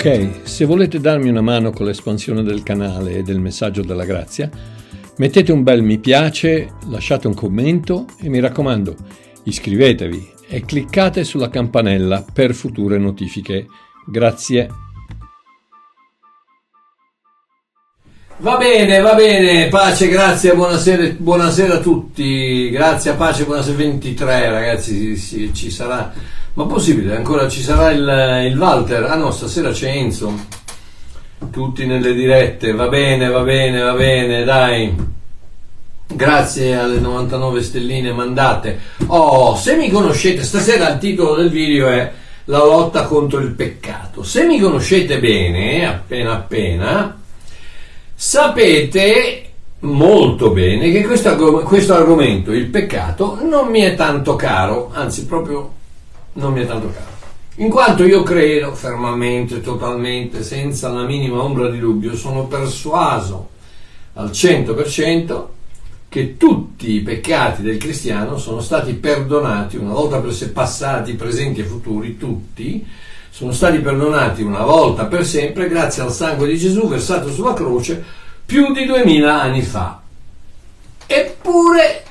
Ok, se volete darmi una mano con l'espansione del canale e del messaggio della grazia, mettete un bel mi piace, lasciate un commento e mi raccomando, iscrivetevi e cliccate sulla campanella per future notifiche. Grazie. Va bene, va bene, pace, grazie, buonasera, buonasera a tutti, grazie, pace, buonasera 23 ragazzi, ci, sarà, ma possibile, ancora ci sarà il, il Walter, ah no, stasera c'è Enzo, tutti nelle dirette, va bene, va bene, va bene, dai, grazie alle 99 stelline mandate, oh, se mi conoscete, stasera il titolo del video è la lotta contro il peccato, se mi conoscete bene, appena appena, Sapete molto bene che questo, questo, argomento, il peccato, non mi è tanto caro, anzi proprio non mi è tanto caro. In quanto io credo fermamente, totalmente, senza la minima ombra di dubbio, sono persuaso al 100% che tutti i peccati del cristiano sono stati perdonati una volta per sé passati, presenti e futuri, tutti, sono stati perdonati una volta per sempre grazie al sangue di Gesù versato sulla croce più di duemila anni fa. Eppure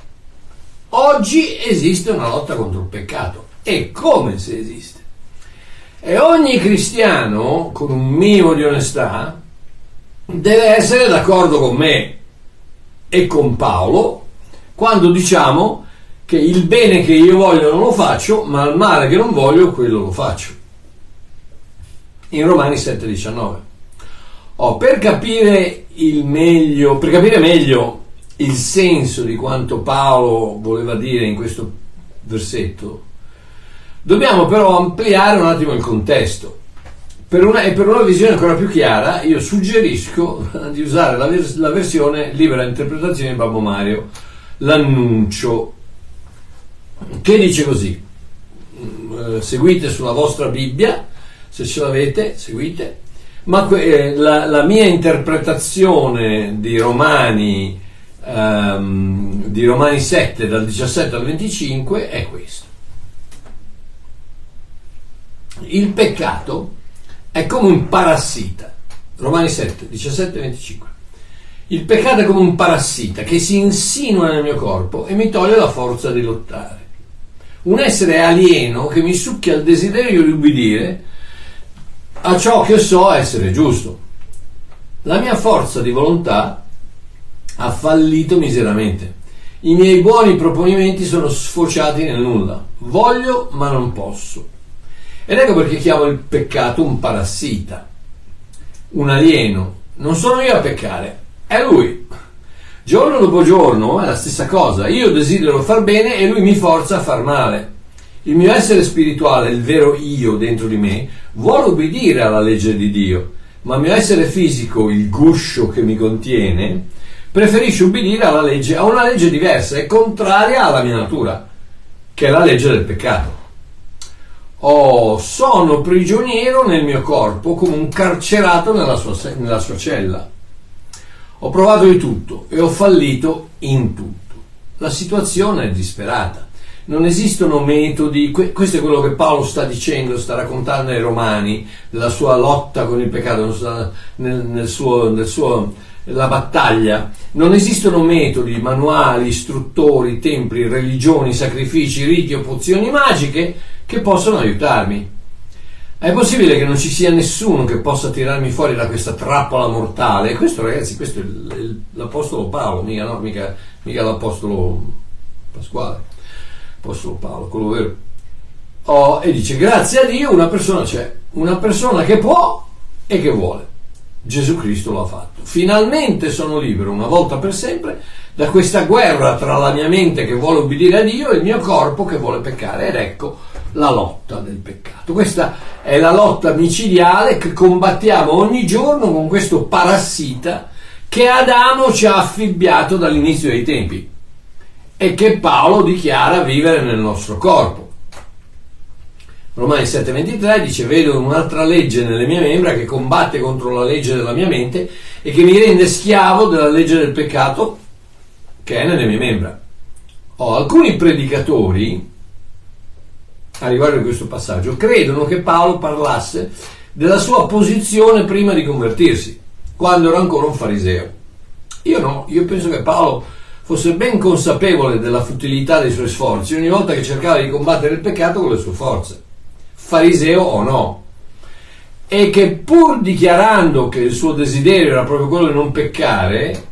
oggi esiste una lotta contro il peccato. E come se esiste? E ogni cristiano, con un minimo di onestà, deve essere d'accordo con me e con Paolo quando diciamo che il bene che io voglio non lo faccio, ma il male che non voglio, quello lo faccio in Romani 7,19. Oh, per capire il meglio, per capire meglio il senso di quanto Paolo voleva dire in questo versetto, dobbiamo però ampliare un attimo il contesto. Per una, e per una visione ancora più chiara, io suggerisco di usare la, vers- la versione libera interpretazione di Babbo Mario, l'annuncio, che dice così: mm, seguite sulla vostra Bibbia se ce l'avete, seguite. Ma eh, la, la, mia interpretazione di Romani, um, di Romani 7 dal 17 al 25 è questa. Il peccato è come un parassita. Romani 7, 17 e 25. Il peccato è come un parassita che si insinua nel mio corpo e mi toglie la forza di lottare. Un essere alieno che mi succhia il desiderio di ubbidire a ciò che so essere giusto. La mia forza di volontà ha fallito miseramente. I miei buoni proponimenti sono sfociati nel nulla. Voglio ma non posso. Ed ecco perché chiamo il peccato un parassita, un alieno. Non sono io a peccare, è lui. Giorno dopo giorno è la stessa cosa. Io desidero far bene e lui mi forza a far male. Il mio essere spirituale, il vero io dentro di me, vuole obbedire alla legge di Dio, ma il mio essere fisico, il guscio che mi contiene, preferisce obbedire alla legge, a una legge diversa e contraria alla mia natura, che è la legge del peccato. Oh, sono prigioniero nel mio corpo come un carcerato nella sua, nella sua cella. Ho provato di tutto e ho fallito in tutto. La situazione è disperata non esistono metodi, questo è quello che Paolo sta dicendo, sta raccontando ai Romani, della sua lotta con il peccato, nel, suo, nel suo, la battaglia. Non esistono metodi, manuali, istruttori, templi, religioni, sacrifici, riti o pozioni magiche che possono aiutarmi. È possibile che non ci sia nessuno che possa tirarmi fuori da questa trappola mortale? Questo, ragazzi, questo è l'Apostolo Paolo, mica, no? mica, mica l'Apostolo Pasquale. Apostolo Paolo, quello vero. Oh, e dice, grazie a Dio una persona c'è, una persona che può e che vuole. Gesù Cristo lo ha fatto. Finalmente sono libero, una volta per sempre, da questa guerra tra la mia mente che vuole obbedire a Dio e il mio corpo che vuole peccare. Ed ecco la lotta del peccato. Questa è la lotta micidiale che combattiamo ogni giorno con questo parassita che Adamo ci ha affibbiato dall'inizio dei tempi e che Paolo dichiara vivere nel nostro corpo. Romani 7:23 dice vedo un'altra legge nelle mie membra che combatte contro la legge della mia mente e che mi rende schiavo della legge del peccato che è nelle mie membra. Oh, alcuni predicatori a riguardo di questo passaggio credono che Paolo parlasse della sua posizione prima di convertirsi, quando era ancora un fariseo. Io no, io penso che Paolo fosse ben consapevole della futilità dei suoi sforzi ogni volta che cercava di combattere il peccato con le sue forze, fariseo o no, e che pur dichiarando che il suo desiderio era proprio quello di non peccare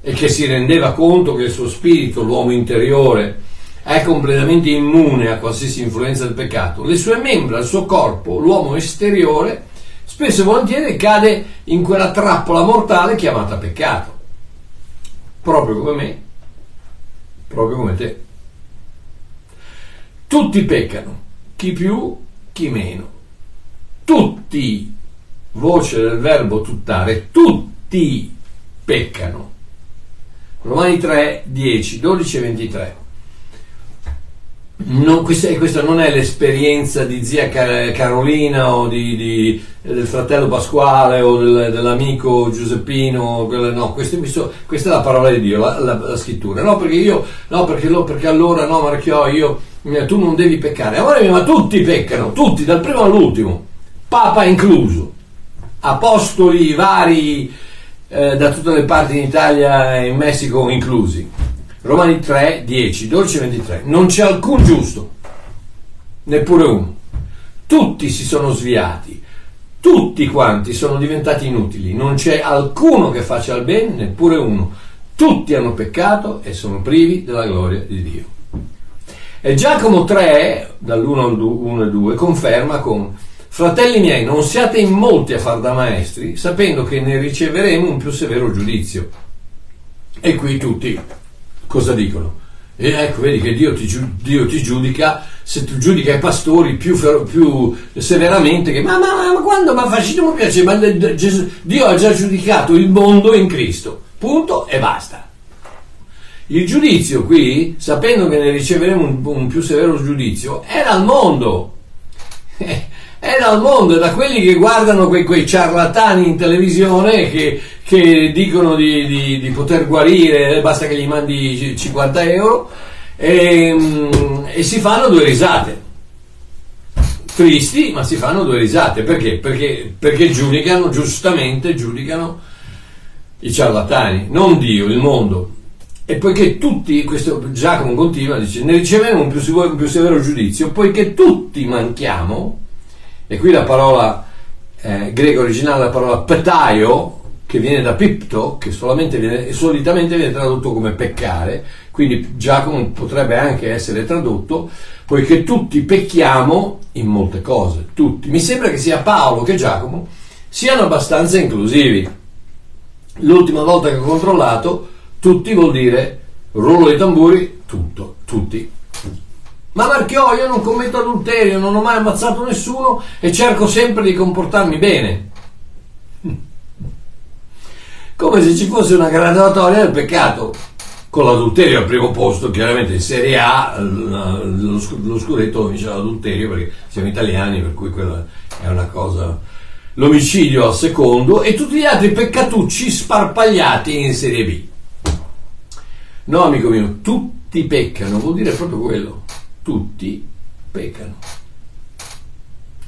e che si rendeva conto che il suo spirito, l'uomo interiore, è completamente immune a qualsiasi influenza del peccato, le sue membra, il suo corpo, l'uomo esteriore, spesso e volentieri cade in quella trappola mortale chiamata peccato, proprio come me, proprio come te. Tutti peccano, chi più, chi meno. Tutti, voce del verbo tuttare, tutti peccano. Romani 3, 10, 12 e 23. Non, questa, non è l'esperienza di zia Carolina o di, di, del fratello Pasquale o del, dell'amico Giuseppino, no, questa, questa, è la parola di Dio, la, la, la scrittura. No, perché io, no, perché, perché allora, no, Marchiò, io, tu non devi peccare. Amore mio, ma tutti peccano, tutti, dal primo all'ultimo, Papa incluso, apostoli vari eh, da tutte le parti in Italia e in Messico inclusi Romani 3, 10, 12 e 23. Non c'è alcun giusto, neppure uno. Tutti si sono sviati, tutti quanti sono diventati inutili, non c'è alcuno che faccia il bene, neppure uno. Tutti hanno peccato e sono privi della gloria di Dio. E Giacomo 3, dall'1 al 1 e 2, conferma con Fratelli miei, non siate in molti a far da maestri, sapendo che ne riceveremo un più severo giudizio. E qui tutti cosa dicono? E ecco, vedi che Dio ti, Dio ti giudica, se tu giudica i pastori più, più severamente, che ma, ma, ma quando? Ma fascismo piace, ma Gesù, Dio ha già giudicato il mondo in Cristo, punto e basta. Il giudizio qui, sapendo che ne riceveremo un, un più severo giudizio, è dal mondo. è dal mondo, è da quelli che guardano quei, quei ciarlatani in televisione che, che dicono di, di, di, poter guarire, basta che gli mandi 50 euro, e, mm, e si fanno due risate tristi, ma si fanno due risate. Perché? Perché, perché giudicano, giustamente giudicano i ciarlatani, non Dio, il mondo. E poiché tutti, questo Giacomo continua, dice, ne riceveremo un più, un più severo giudizio, poiché tutti manchiamo, e qui la parola eh, greca originale, la parola petaio, che viene da pipto, che viene, solitamente viene tradotto come peccare, quindi Giacomo potrebbe anche essere tradotto, poiché tutti pecchiamo in molte cose, tutti. Mi sembra che sia Paolo che Giacomo siano abbastanza inclusivi. L'ultima volta che ho controllato, tutti vuol dire rullo di tamburi, tutto, tutti. Ma Marchiò, io non commetto adulterio, non ho mai ammazzato nessuno e cerco sempre di comportarmi bene. Come se ci fosse una graduatoria del peccato. Con l'adulterio al primo posto, chiaramente in Serie A lo, lo scudetto vince l'adulterio perché siamo italiani, per cui quella è una cosa. L'omicidio al secondo e tutti gli altri peccatucci sparpagliati in Serie B. No, amico mio, tutti peccano, vuol dire proprio quello tutti peccano.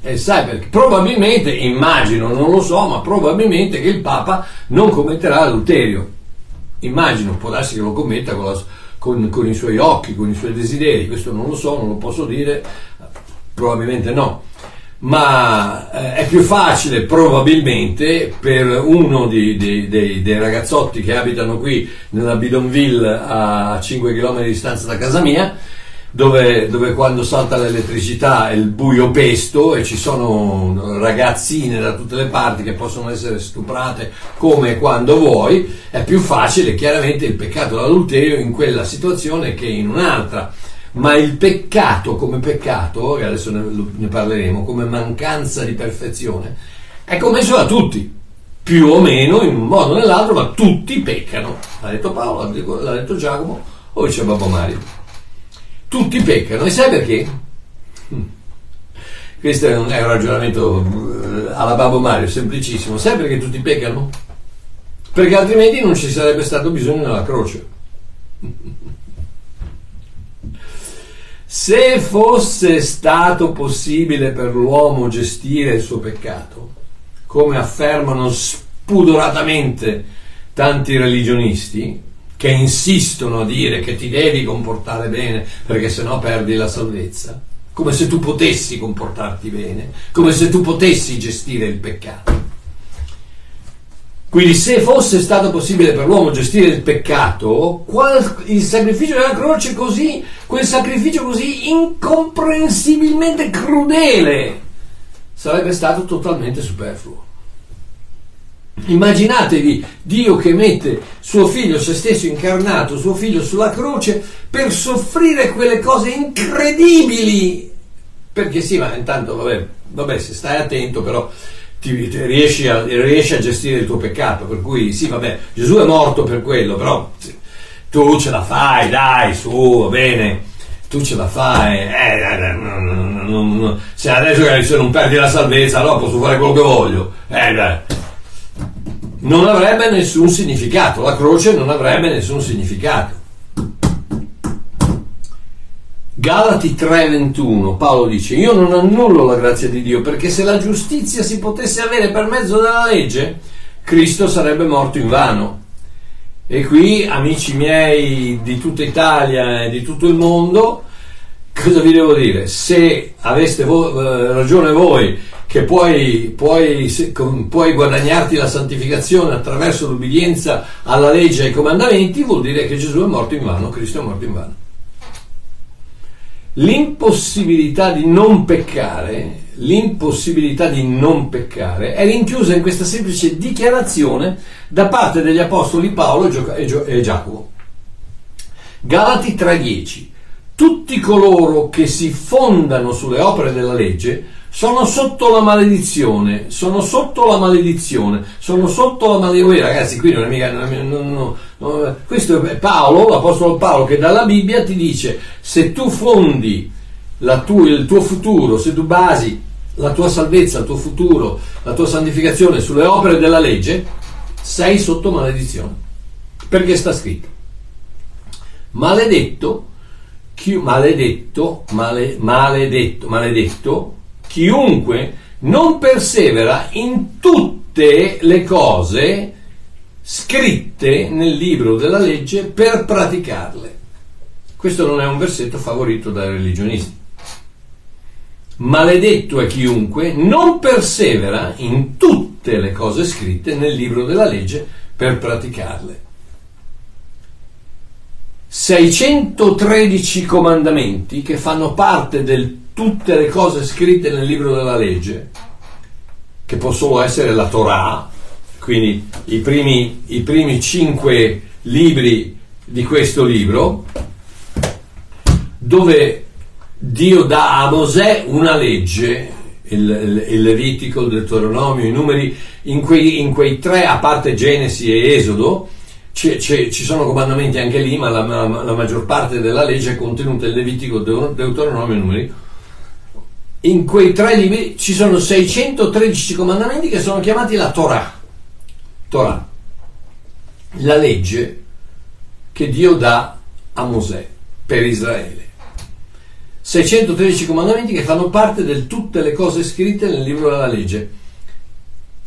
E sai perché? Probabilmente, immagino, non lo so, ma probabilmente che il Papa non commetterà adulterio. Immagino, può darsi che lo commetta con, la, con, con i suoi occhi, con i suoi desideri, questo non lo so, non lo posso dire, probabilmente no. Ma eh, è più facile probabilmente per uno di, di, dei, dei ragazzotti che abitano qui nella Bidonville a 5 km di distanza da casa mia dove, dove, quando salta l'elettricità è il buio pesto e ci sono ragazzine da tutte le parti che possono essere stuprate come e quando vuoi, è più facile chiaramente il peccato dell'adulterio in quella situazione che in un'altra. Ma il peccato come peccato, e adesso ne, ne parleremo, come mancanza di perfezione, è commesso da tutti, più o meno in un modo o nell'altro, ma tutti peccano. L'ha detto Paolo, l'ha detto Giacomo, o dice Babbo Mario tutti peccano e sai perché? Mm. Questo è un, è un ragionamento eh, alla Babbo Mario, semplicissimo. Sai perché tutti peccano? Perché altrimenti non ci sarebbe stato bisogno della croce. Se fosse stato possibile per l'uomo gestire il suo peccato, come affermano spudoratamente tanti religionisti, che insistono a dire che ti devi comportare bene perché sennò perdi la salvezza, come se tu potessi comportarti bene, come se tu potessi gestire il peccato. Quindi se fosse stato possibile per l'uomo gestire il peccato, qual, il sacrificio della croce così, quel sacrificio così incomprensibilmente crudele, sarebbe stato totalmente superfluo. Immaginatevi Dio che mette suo figlio, se stesso incarnato, suo figlio sulla croce per soffrire quelle cose incredibili. Perché sì, ma intanto, vabbè, vabbè se stai attento però ti, ti riesci, a, riesci, a, gestire il tuo peccato. Per cui sì, vabbè, Gesù è morto per quello, però tu ce la fai, dai, su, va bene, tu ce la fai. Eh, non, non, non, se adesso non perdi la salvezza, allora posso fare quello che voglio. Eh, dai non avrebbe nessun significato, la croce non avrebbe nessun significato. Galati 3:21 Paolo dice io non annullo la grazia di Dio perché se la giustizia si potesse avere per mezzo della legge Cristo sarebbe morto in vano. E qui amici miei di tutta Italia e di tutto il mondo cosa vi devo dire? Se aveste vo- eh, ragione voi che puoi, puoi, se, com, puoi, guadagnarti la santificazione attraverso l'obbedienza alla legge e ai comandamenti, vuol dire che Gesù è morto in vano, Cristo è morto in vano. L'impossibilità di non peccare, l'impossibilità di non peccare è rinchiusa in questa semplice dichiarazione da parte degli apostoli Paolo e Giacomo. Galati 3:10 Tutti coloro che si fondano sulle opere della legge sono sotto la maledizione, sono sotto la maledizione, sono sotto la maledizione. Ragazzi, qui non è mica. Non, non, non, questo è Paolo, l'Apostolo Paolo, che dalla Bibbia ti dice: se tu fondi tu, il tuo futuro, se tu basi la tua salvezza, il tuo futuro, la tua santificazione sulle opere della legge, sei sotto maledizione. Perché sta scritto: Maledetto, chi, maledetto, male, maledetto, maledetto chiunque non persevera in tutte le cose scritte nel libro della legge per praticarle. Questo non è un versetto favorito dai religionisti. Maledetto è chiunque non persevera in tutte le cose scritte nel libro della legge per praticarle. 613 comandamenti che fanno parte del tutte le cose scritte nel libro della legge, che possono essere la Torah, quindi i primi, i primi cinque libri di questo libro, dove Dio dà a Mosè una legge, il, il Levitico, il Deuteronomio, i numeri, in quei, in quei, tre, a parte Genesi e Esodo, c'è, c'è, ci sono comandamenti anche lì, ma la, la, la, maggior parte della legge è contenuta in Levitico, Deuteronomio e numeri in quei tre libri ci sono 613 comandamenti che sono chiamati la Torah. Torah, la legge che Dio dà a Mosè per Israele. 613 comandamenti che fanno parte di tutte le cose scritte nel libro della legge,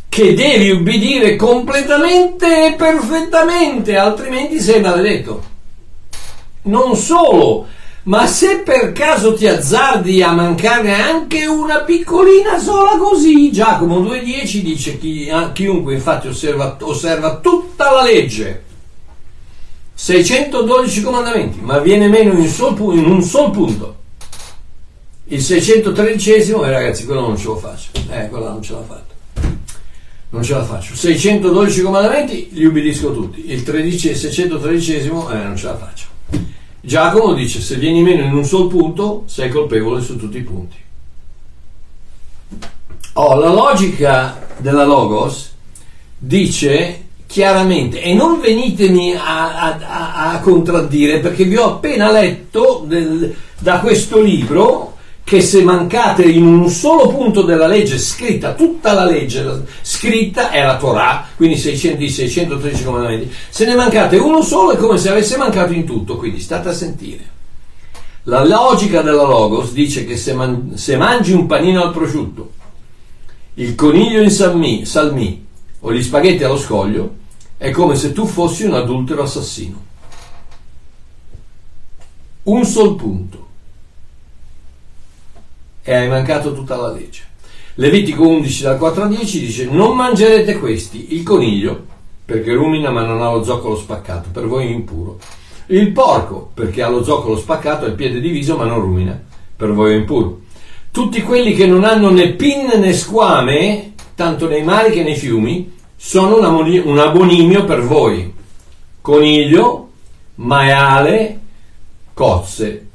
che devi ubbidire completamente e perfettamente, altrimenti sei maledetto. Non solo ma se per caso ti azzardi a mancare anche una piccolina sola così, Giacomo 2.10 dice chi, chiunque infatti osserva, osserva tutta la legge, 612 comandamenti, ma viene meno in, sol, in un sol punto. Il 613 eh, ragazzi, quello non ce lo faccio. Eh, quello non ce l'ha fatto. Non ce la faccio. 612 comandamenti li ubbidisco tutti. Il 13, 613 eh, non ce la faccio. Giacomo dice se vieni meno in un sol punto sei colpevole su tutti i punti. Oh, la logica della Logos dice chiaramente e non venitemi a, a, a, a contraddire perché vi ho appena letto del, da questo libro che se mancate in un solo punto della legge scritta, tutta la legge scritta è la Torah, quindi 600, 613 comandamenti, se ne mancate uno solo è come se avesse mancato in tutto, quindi state a sentire. La logica della Logos dice che se, man- se mangi un panino al prosciutto il coniglio in salmì, salmì o gli spaghetti allo scoglio, è come se tu fossi un adultero assassino. Un sol punto. E hai mancato tutta la legge. Levitico 11 dal 4 a 10 dice non mangerete questi, il coniglio, perché rumina ma non ha lo zoccolo spaccato, per voi è impuro. Il porco, perché ha lo zoccolo spaccato e il piede diviso ma non rumina, per voi è impuro. Tutti quelli che non hanno né pinne né squame, tanto nei mari che nei fiumi, sono un abonimio per voi. Coniglio, maiale, cozze,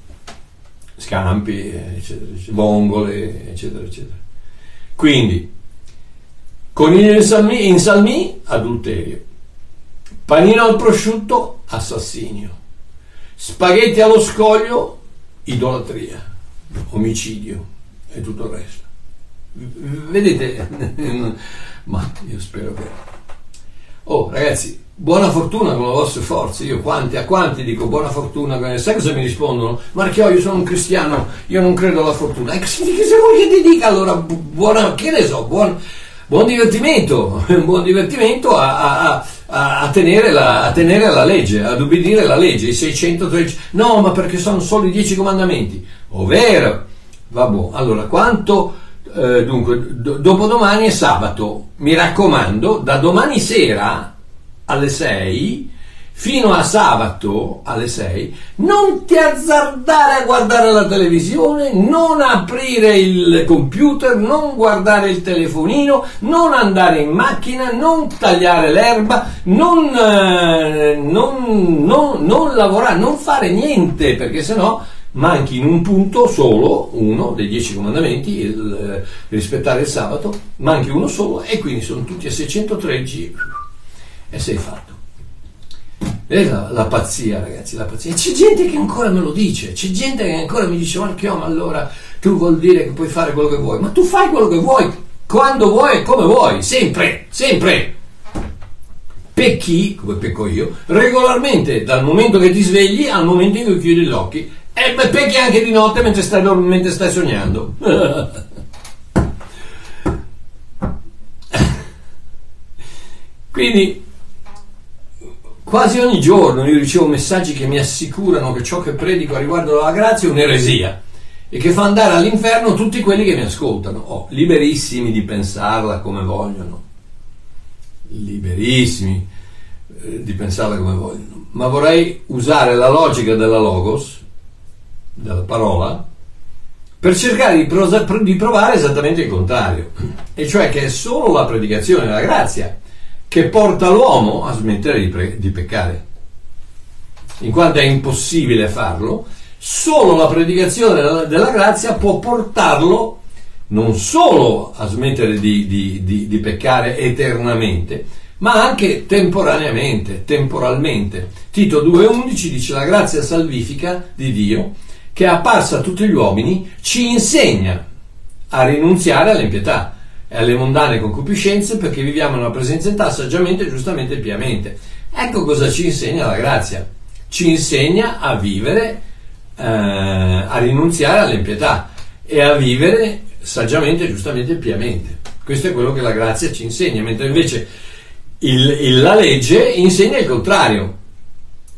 scampi, eccetera, eccetera, vongole, eccetera, eccetera. Quindi, coniglio in salmì, adulterio. Panino al prosciutto, assassinio. Spaghetti allo scoglio, idolatria, omicidio e tutto il resto. Vedete? Ma io spero che... Oh ragazzi, buona fortuna con le vostre forze. Io quanti, a quanti dico buona fortuna? Sai cosa mi rispondono? Marchio, io sono un cristiano, io non credo alla fortuna. E che vuoi che dica allora? Buona, che ne so, buon, buon divertimento, buon divertimento a, a, a, a, tenere la, a tenere la legge, ad ubbidire la legge, i 613. No, ma perché sono solo i 10 comandamenti. Ovvero, vabbè, allora quanto eh, dunque, do, dopodomani è sabato, mi raccomando, da domani sera alle 6 fino a sabato alle 6 non ti azzardare a guardare la televisione, non aprire il computer, non guardare il telefonino, non andare in macchina, non tagliare l'erba, non, eh, non, non, non lavorare, non fare niente perché sennò manchi in un punto solo, uno dei dieci comandamenti, il, eh, rispettare il sabato, manchi uno solo e quindi sono tutti a 613 e sei fatto. Vedete la, la, pazzia, ragazzi, la pazzia. C'è gente che ancora me lo dice, c'è gente che ancora mi dice, Marchio, ma allora tu vuol dire che puoi fare quello che vuoi, ma tu fai quello che vuoi, quando vuoi e come vuoi, sempre, sempre. Pecchi, come pecco io, regolarmente dal momento che ti svegli al momento in cui chiudi gli occhi e beh, pecchi anche di notte mentre stai, mentre stai sognando. Quindi quasi ogni giorno io ricevo messaggi che mi assicurano che ciò che predico riguardo alla grazia è un'eresia e che fa andare all'inferno tutti quelli che mi ascoltano. Oh, liberissimi di pensarla come vogliono, liberissimi eh, di pensarla come vogliono, ma vorrei usare la logica della Logos della parola per cercare di, prosa, di provare esattamente il contrario, e cioè che è solo la predicazione della grazia che porta l'uomo a smettere di, pre, di peccare. In quanto è impossibile farlo, solo la predicazione della, della grazia può portarlo non solo a smettere di, di, di, di, peccare eternamente, ma anche temporaneamente, temporalmente. Tito 2.11 dice la grazia salvifica di Dio che è apparsa a tutti gli uomini, ci insegna a rinunziare all'impietà e alle mondane concupiscenze perché viviamo nella presenza saggiamente, giustamente e piamente. Ecco cosa ci insegna la grazia. Ci insegna a vivere, eh, a rinunziare all'impietà e a vivere saggiamente, giustamente e piamente. Questo è quello che la grazia ci insegna, mentre invece il, il, la legge insegna il contrario.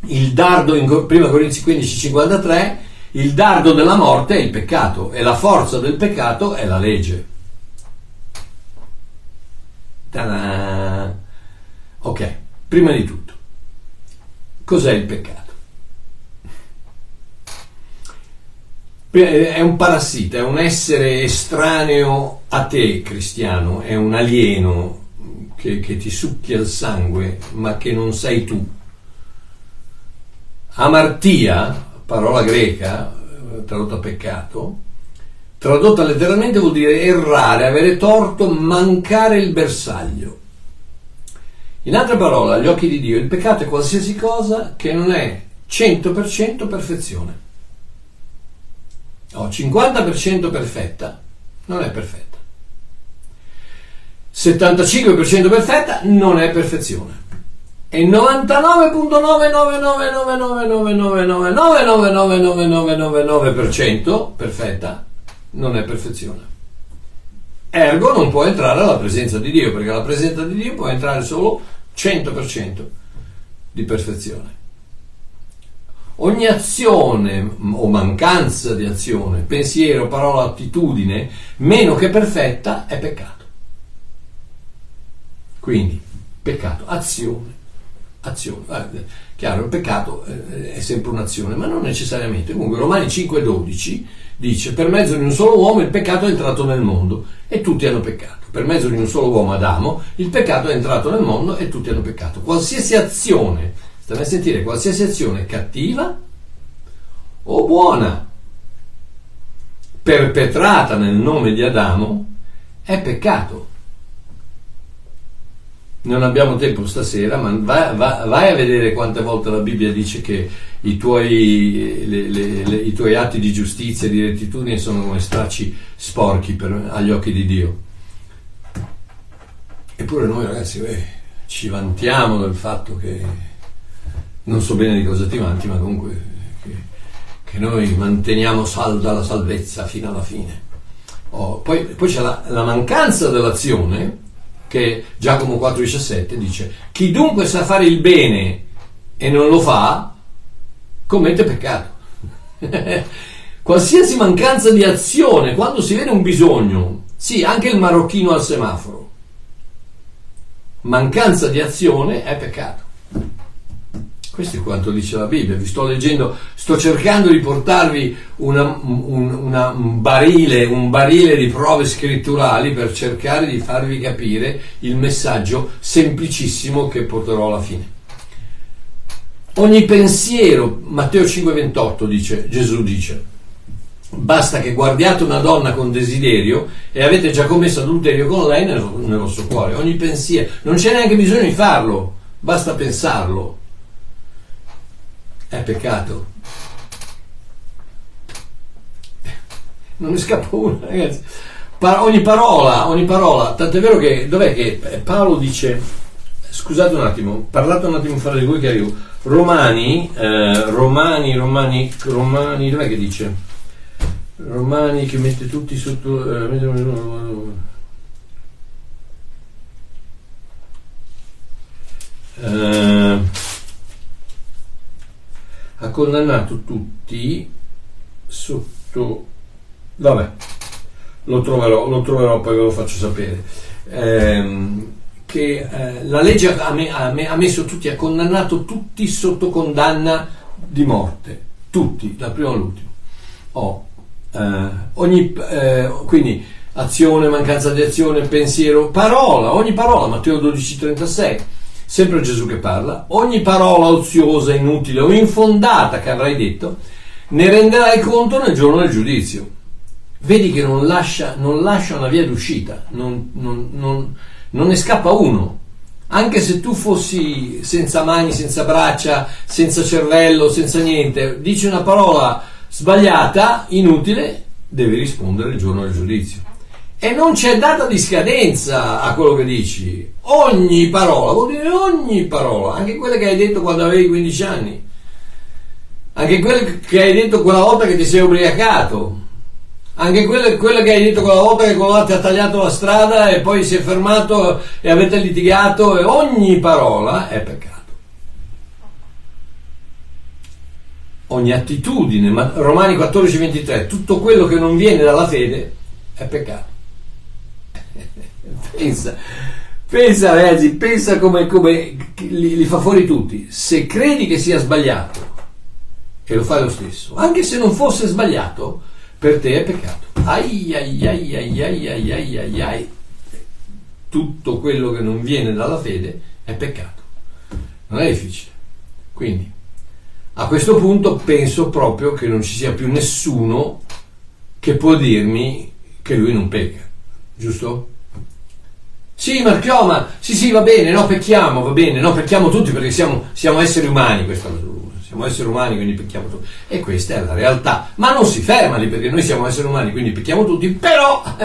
Il dardo in 1 Corinzi 15, 53 il dardo della morte è il peccato e la forza del peccato è la legge. Ta-da! Ok, prima di tutto, cos'è il peccato? È un parassita, è un essere estraneo a te, cristiano, è un alieno che, che ti succhia il sangue, ma che non sei tu. Amartia parola greca, eh, tradotta peccato, tradotta letteralmente vuol dire errare, avere torto, mancare il bersaglio. In altre parole, agli occhi di Dio, il peccato è qualsiasi cosa che non è 100% perfezione. O 50% perfetta, non è perfetta. 75% perfetta non è perfezione e il 99.9999999999999% perfetta non è perfezione. Ergo non può entrare alla presenza di Dio, perché alla presenza di Dio può entrare solo 100% di perfezione. Ogni azione o mancanza di azione, pensiero, parola, attitudine, meno che perfetta, è peccato. Quindi, peccato, azione, azione. Eh, chiaro, il peccato eh, è sempre un'azione, ma non necessariamente. Comunque, Romani 5,12 dice: Per mezzo di un solo uomo il peccato è entrato nel mondo e tutti hanno peccato. Per mezzo di un solo uomo, Adamo, il peccato è entrato nel mondo e tutti hanno peccato. Qualsiasi azione, state a sentire, qualsiasi azione cattiva o buona, perpetrata nel nome di Adamo, è peccato non abbiamo tempo stasera, ma vai, vai, vai, a vedere quante volte la Bibbia dice che i tuoi, le, le, le, i tuoi atti di giustizia e di rettitudine sono come stracci sporchi per, agli occhi di Dio. Eppure noi ragazzi beh, ci vantiamo del fatto che non so bene di cosa ti vanti, ma comunque che, che noi manteniamo salda la salvezza fino alla fine. Oh, poi, poi, c'è la, la mancanza dell'azione che Giacomo 4,17 dice chi dunque sa fare il bene e non lo fa commette peccato. Qualsiasi mancanza di azione quando si vede un bisogno sì anche il marocchino al semaforo mancanza di azione è peccato questo è quanto dice la Bibbia. Vi sto leggendo, sto cercando di portarvi una, un, una, un, barile, un barile di prove scritturali per cercare di farvi capire il messaggio semplicissimo che porterò alla fine. Ogni pensiero, Matteo 5,28 dice, Gesù dice, basta che guardiate una donna con desiderio e avete già commesso adulterio con lei nel, nel vostro cuore. Ogni pensiero, non c'è neanche bisogno di farlo, basta pensarlo è peccato. Non ne scappa una, ragazzi. Pa- ogni parola, ogni parola, tant'è vero che, dov'è che Paolo dice, scusate un attimo, parlate un attimo fra di voi che arrivo, Romani, eh, Romani, Romani, Romani, dov'è che dice? Romani che mette tutti sotto... Eh, eh, ha condannato tutti sotto... Vabbè, lo troverò, lo troverò poi ve lo faccio sapere. Ehm, che eh, la legge ha, me, ha, me, ha, messo tutti, ha condannato tutti sotto condanna di morte, tutti, dal primo all'ultimo. Oh, eh, ogni, eh, quindi azione, mancanza di azione, pensiero, parola, ogni parola, Matteo 12,36 sempre Gesù che parla, ogni parola oziosa, inutile o infondata che avrai detto, ne renderai conto nel giorno del giudizio. Vedi che non lascia, non lascia una via d'uscita, non, non, non, ne scappa uno. Anche se tu fossi senza mani, senza braccia, senza cervello, senza niente, dici una parola sbagliata, inutile, devi rispondere il giorno del giudizio. E non c'è data di scadenza a quello che dici. Ogni parola, vuol dire ogni parola, anche quelle che hai detto quando avevi 15 anni, anche quelle che hai detto quella volta che ti sei ubriacato, anche quelle, quelle che hai detto quella volta che quello ti ha tagliato la strada e poi si è fermato e avete litigato, e ogni parola è peccato. Ogni attitudine, ma Romani 14:23, tutto quello che non viene dalla fede è peccato pensa, pensa ragazzi, pensa come, come li, li, fa fuori tutti. Se credi che sia sbagliato e lo fai lo stesso, anche se non fosse sbagliato, per te è peccato. Ai ai ai ai ai ai ai ai, ai. tutto quello che non viene dalla fede è peccato. Non è difficile. Quindi, a questo punto penso proprio che non ci sia più nessuno che può dirmi che lui non pecca, giusto? Sì, Marchioma, sì, sì, va bene, no, pecchiamo, va bene, no, pecchiamo tutti perché siamo, siamo esseri umani, questa, siamo esseri umani, quindi pecchiamo tutti. E questa è la realtà. Ma non si ferma lì perché noi siamo esseri umani, quindi pecchiamo tutti, però...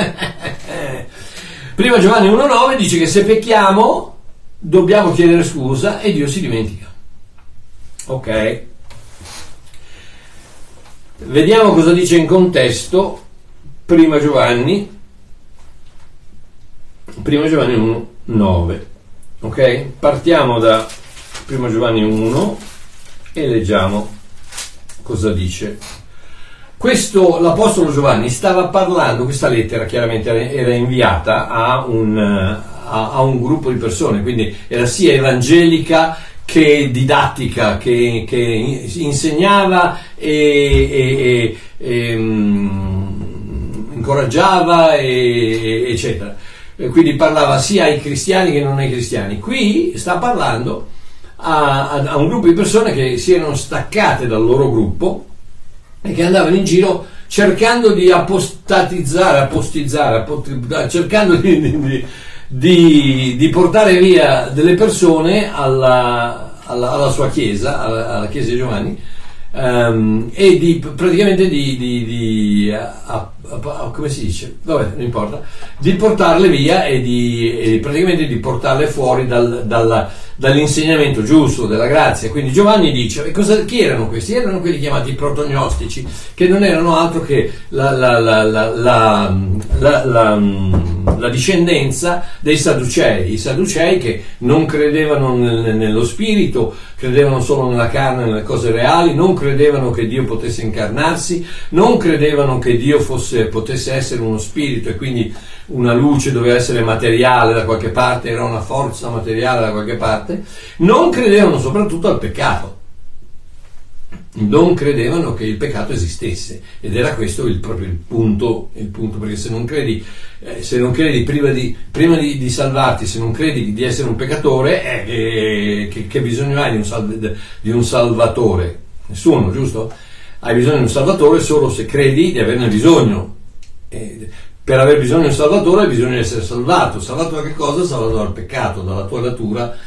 Prima Giovanni 1.9 dice che se pecchiamo dobbiamo chiedere scusa e Dio si dimentica. Ok? Vediamo cosa dice in contesto Prima Giovanni 1 Giovanni 1, 9. Ok? Partiamo da 1 Giovanni 1 e leggiamo cosa dice. Questo, l'Apostolo Giovanni stava parlando, questa lettera chiaramente era inviata a un, a, a un gruppo di persone, quindi era sia evangelica che didattica, che, che insegnava e, e, e um, incoraggiava, Quindi parlava sia ai cristiani che non ai cristiani. Qui sta parlando a, a, a un gruppo di persone che si erano staccate dal loro gruppo e che andavano in giro cercando di apostatizzare, apostizzare, apostizzare cercando di, di, di, di, portare via delle persone alla, alla, alla sua chiesa, alla, alla, chiesa di Giovanni, um, e di praticamente di, come si dice? Vabbè, non importa, di portarle via e di, e praticamente di portarle fuori dal, dal, dall'insegnamento giusto della grazia. Quindi Giovanni dice, cosa, chi erano questi? Erano quelli chiamati protognostici, che non erano altro che la, la, la, la discendenza dei Sadducei, i Sadducei che non credevano nel, nello spirito, credevano solo nella carne, nelle cose reali, non credevano che Dio potesse incarnarsi, non credevano che Dio fosse, potesse essere uno spirito e quindi una luce doveva essere materiale da qualche parte, era una forza materiale da qualche parte, non credevano soprattutto al peccato. Non credevano che il peccato esistesse ed era questo il, proprio il punto, il punto perché se non credi, eh, se non credi prima, di, prima di, di, salvarti, se non credi di essere un peccatore, eh, che, che, bisogno hai di un, salve, di un salvatore? Nessuno, giusto? Hai bisogno di un salvatore solo se credi di averne bisogno. Eh, per aver bisogno di un salvatore bisogna essere salvato. Salvato da che cosa? Salvato dal peccato, dalla tua natura eh,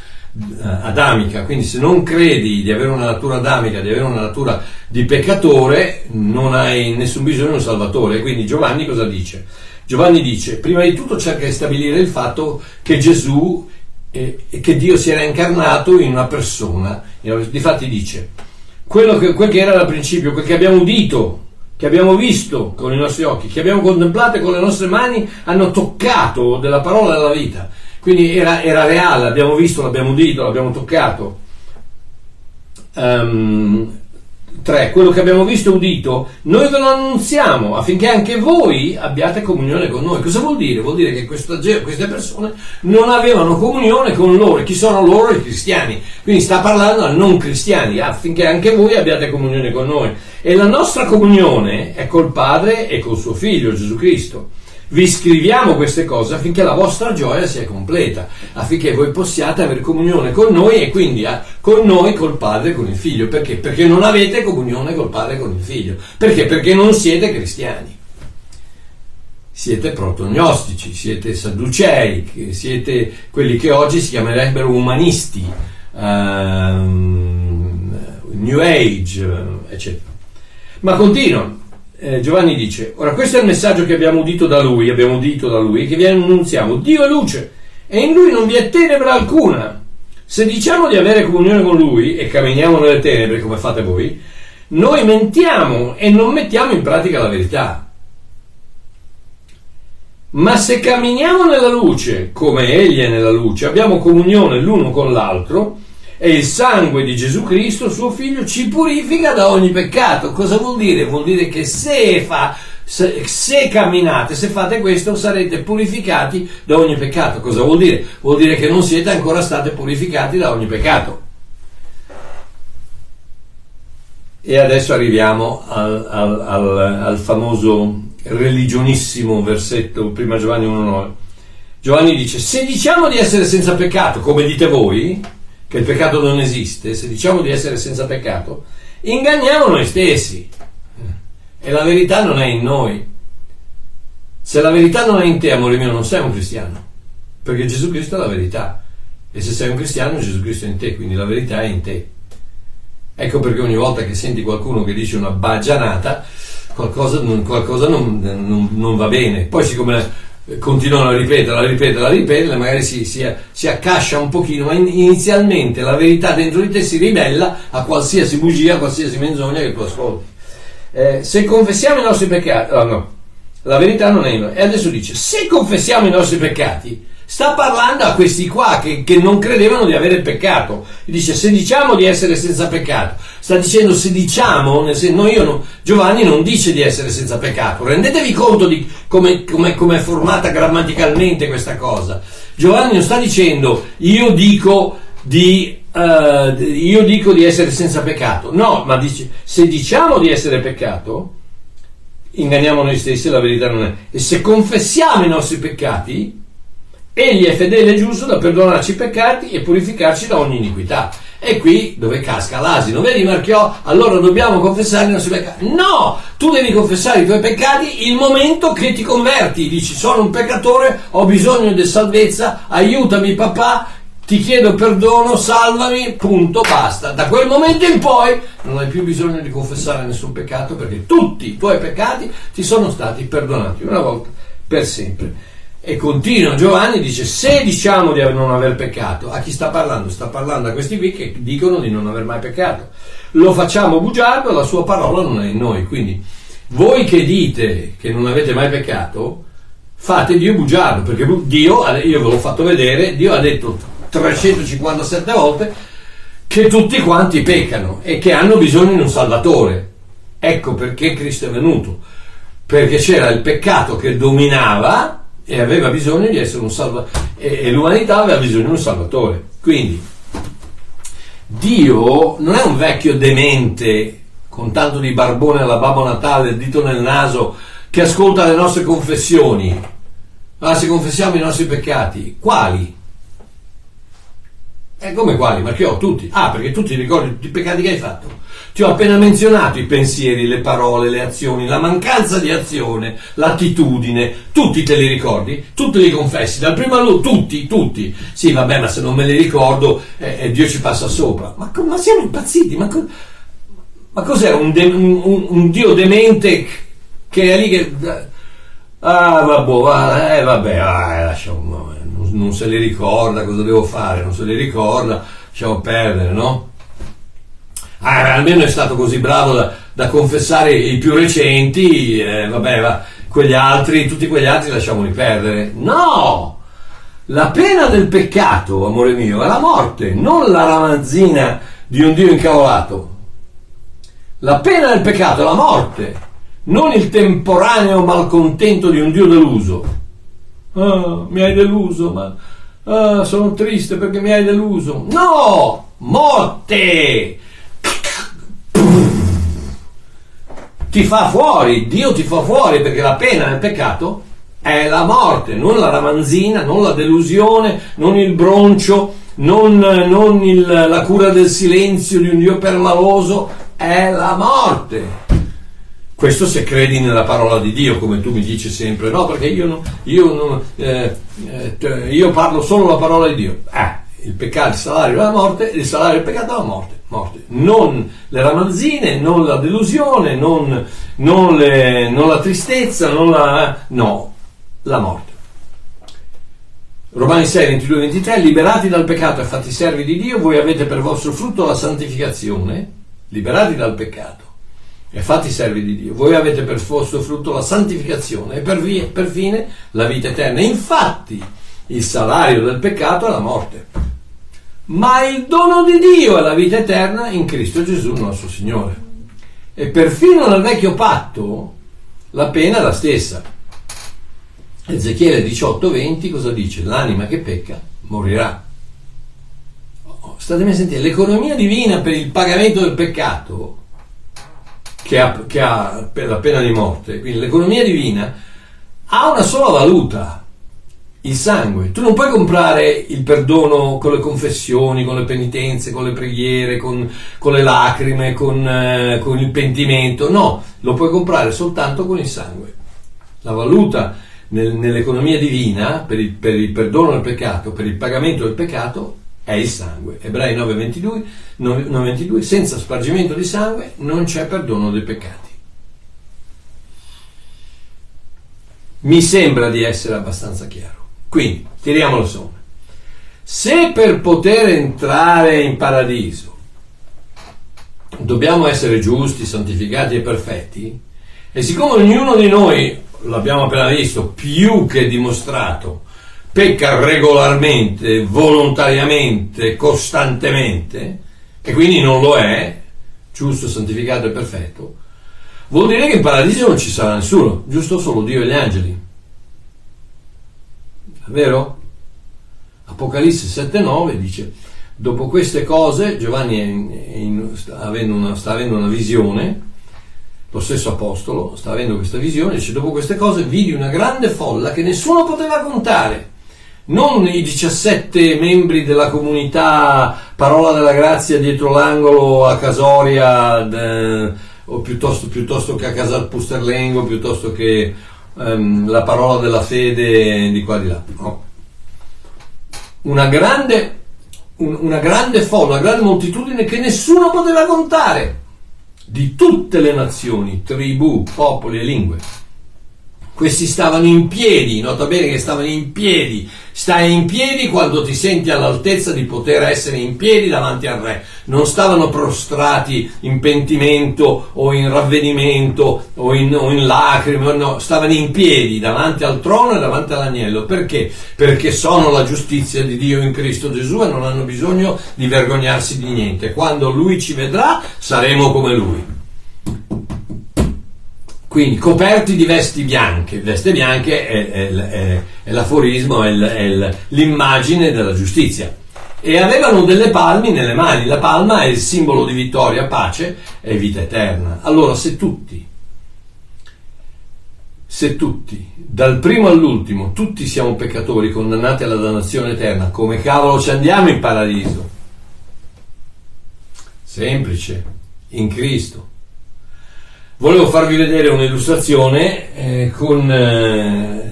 adamica. Quindi se non credi di avere una natura adamica, di avere una natura di peccatore, non hai nessun bisogno di un salvatore. Quindi Giovanni cosa dice? Giovanni dice, prima di tutto cerca di stabilire il fatto che Gesù, eh, che Dio si era incarnato in una persona. Difatti dice, quello che, quel che era da principio, quel che abbiamo udito, che abbiamo visto con i nostri occhi, che abbiamo contemplato con le nostre mani, hanno toccato della parola della vita. Quindi era, era reale, l'abbiamo visto, l'abbiamo udito, l'abbiamo toccato. Um, 3. Quello che abbiamo visto e udito, noi ve lo annunziamo affinché anche voi abbiate comunione con noi. Cosa vuol dire? Vuol dire che queste persone non avevano comunione con loro. Chi sono loro? I cristiani. Quindi sta parlando a non cristiani affinché anche voi abbiate comunione con noi. E la nostra comunione è col Padre e col suo Figlio Gesù Cristo. Vi scriviamo queste cose affinché la vostra gioia sia completa, affinché voi possiate avere comunione con noi e quindi eh, con noi, col Padre e con il Figlio. Perché? Perché non avete comunione col Padre e con il Figlio. Perché? Perché non siete cristiani. Siete protognostici, siete sadducei, siete quelli che oggi si chiamerebbero umanisti, um, New Age, eccetera. Ma continuano eh, Giovanni dice, ora questo è il messaggio che abbiamo udito da lui, abbiamo udito da lui, che vi annunziamo, Dio è luce e in lui non vi è tenebra alcuna. Se diciamo di avere comunione con lui e camminiamo nelle tenebre come fate voi, noi mentiamo e non mettiamo in pratica la verità. Ma se camminiamo nella luce, come egli è nella luce, abbiamo comunione l'uno con l'altro, e il sangue di Gesù Cristo, suo figlio, ci purifica da ogni peccato. Cosa vuol dire? Vuol dire che se, fa, se, se, camminate, se fate questo, sarete purificati da ogni peccato. Cosa vuol dire? Vuol dire che non siete ancora stati purificati da ogni peccato. E adesso arriviamo al, al, al, al famoso religionissimo versetto, prima Giovanni 1,9. Giovanni dice: Se diciamo di essere senza peccato, come dite voi, che il peccato non esiste, se diciamo di essere senza peccato, inganniamo noi stessi. E la verità non è in noi. Se la verità non è in te, amore mio, non sei un cristiano. Perché Gesù Cristo è la verità. E se sei un cristiano, Gesù Cristo è in te, quindi la verità è in te. Ecco perché ogni volta che senti qualcuno che dice una baggianata, qualcosa, qualcosa non, non, non va bene. Poi siccome continuano a ripetere, a ripetere, a ripetere, magari si, si, si, accascia un pochino, ma inizialmente la verità dentro di te si ribella a qualsiasi bugia, a qualsiasi menzogna che tu ascolti. Eh, se confessiamo i nostri peccati, oh no, la verità non è in noi. E adesso dice, se confessiamo i nostri peccati, sta parlando a questi qua che, che, non credevano di avere peccato. Dice se diciamo di essere senza peccato, sta dicendo se diciamo, nel senso, no, io no, Giovanni non dice di essere senza peccato. Rendetevi conto di come è formata grammaticalmente questa cosa. Giovanni non sta dicendo io dico di, uh, io dico di essere senza peccato. No, ma dice se diciamo di essere peccato, inganniamo noi stessi, la verità non è. E se confessiamo i nostri peccati, egli è fedele e giusto da perdonarci i peccati e purificarci da ogni iniquità. E qui dove casca l'asino, vedi Marchiò? Allora dobbiamo confessare i nostri peccati. No, tu devi confessare i tuoi peccati il momento che ti converti. Dici sono un peccatore, ho bisogno di salvezza, aiutami papà, ti chiedo perdono, salvami, punto, basta. Da quel momento in poi non hai più bisogno di confessare nessun peccato perché tutti i tuoi peccati ti sono stati perdonati una volta per sempre. E continua Giovanni, dice, se diciamo di non aver peccato, a chi sta parlando? Sta parlando a questi qui che dicono di non aver mai peccato. Lo facciamo bugiardo, la sua parola non è in noi. Quindi voi che dite che non avete mai peccato, fate Dio bugiardo, perché Dio, io ve l'ho fatto vedere, Dio ha detto 357 volte che tutti quanti peccano e che hanno bisogno di un salvatore. Ecco perché Cristo è venuto, perché c'era il peccato che dominava e aveva bisogno di essere un salvatore e, l'umanità aveva bisogno di un salvatore. Quindi Dio non è un vecchio demente con tanto di barbone alla Babbo Natale, il dito nel naso, che ascolta le nostre confessioni. Ma se confessiamo i nostri peccati, quali? E come quali? Ma che ho tutti? Ah, perché tu ti ricordi tutti i peccati che hai fatto? Ti ho appena menzionato i pensieri, le parole, le azioni, la mancanza di azione, l'attitudine, tutti te li ricordi? Tutti li confessi, dal primo all'ultimo, tutti, tutti. Sì, vabbè, ma se non me li ricordo, eh, eh, Dio ci passa sopra. Ma, ma siamo impazziti, ma, ma cos'è un, de- un, un, Dio demente che è lì che... Ah, vabbè, eh, vabbè, ah, lascia un non se li ricorda, cosa devo fare? Non se li ricorda, lasciamo perdere, no? Ah, almeno è stato così bravo da, da confessare i più recenti, eh, vabbè, va, quegli altri, tutti quegli altri lasciamoli perdere. No! La pena del peccato, amore mio, è la morte, non la ramazzina di un Dio incavolato. La pena del peccato è la morte, non il temporaneo malcontento di un Dio deluso. Ah, mi hai deluso, ma ah, sono triste perché mi hai deluso. No! Morte! Ti fa fuori, Dio ti fa fuori perché la pena del peccato è la morte, non la ramanzina, non la delusione, non il broncio, non, non il, la cura del silenzio di un Dio permaloso, è la morte. Questo se credi nella parola di Dio, come tu mi dici sempre, no, perché io, non, io, non, eh, eh, io parlo solo la parola di Dio. Eh, il peccato, il salario è la morte, il salario del peccato è la morte. morte. Non le ramanzine, non la delusione, non, non, le, non la tristezza, non la, no, la morte. Romani 6, 22 23, liberati dal peccato e fatti servi di Dio, voi avete per vostro frutto la santificazione, liberati dal peccato e fatti servi di Dio. Voi avete per vostro frutto la santificazione e per, via, per fine la vita eterna. Infatti il salario del peccato è la morte, ma il dono di Dio è la vita eterna in Cristo Gesù nostro Signore. E perfino nel vecchio patto la pena è la stessa. Ezechiele 18:20 cosa dice? L'anima che pecca morirà. Oh, statemi a sentire, l'economia divina per il pagamento del peccato che ha, che ha la pena di morte, quindi l'economia divina, ha una sola valuta, il sangue. Tu non puoi comprare il perdono con le confessioni, con le penitenze, con le preghiere, con, con le lacrime, con, eh, con, il pentimento. No, lo puoi comprare soltanto con il sangue. La valuta nel, nell'economia divina per il, per il perdono del peccato, per il pagamento del peccato, è il sangue. Ebrei 9:22, 9:22 senza spargimento di sangue non c'è perdono dei peccati. Mi sembra di essere abbastanza chiaro. Quindi, tiriamo la somma. Se per poter entrare in paradiso dobbiamo essere giusti, santificati e perfetti, e siccome ognuno di noi, l'abbiamo appena visto, più che dimostrato, pecca regolarmente, volontariamente, costantemente, e quindi non lo è, giusto, santificato e perfetto, vuol dire che in paradiso non ci sarà nessuno, giusto solo Dio e gli angeli. Vero? Apocalisse 7,9 dice, dopo queste cose Giovanni in, in, sta, avendo una, sta avendo una visione, lo stesso apostolo sta avendo questa visione, dice, dopo queste cose vidi una grande folla che nessuno poteva contare non i 17 membri della comunità Parola della Grazia dietro l'angolo a Casoria de, o piuttosto, piuttosto, che a Casal Pusterlengo piuttosto che um, la parola della fede di qua di là no. una grande un, una grande folla una grande moltitudine che nessuno poteva contare di tutte le nazioni tribù popoli e lingue questi stavano in piedi, nota bene che stavano in piedi, stai in piedi quando ti senti all'altezza di poter essere in piedi davanti al re, non stavano prostrati in pentimento o in ravvedimento o in, o in lacrime, no, stavano in piedi davanti al trono e davanti all'agnello, perché? Perché sono la giustizia di Dio in Cristo Gesù e non hanno bisogno di vergognarsi di niente, quando Lui ci vedrà saremo come Lui. Quindi coperti di vesti bianche, veste bianche è, è, è, è l'aforismo, è, l'immagine della giustizia. E avevano delle palmi nelle mani, la palma è il simbolo di vittoria, pace e vita eterna. Allora se tutti, se tutti, dal primo all'ultimo, tutti siamo peccatori condannati alla dannazione eterna, come cavolo ci andiamo in paradiso? Semplice, in Cristo volevo farvi vedere un'illustrazione eh, con eh,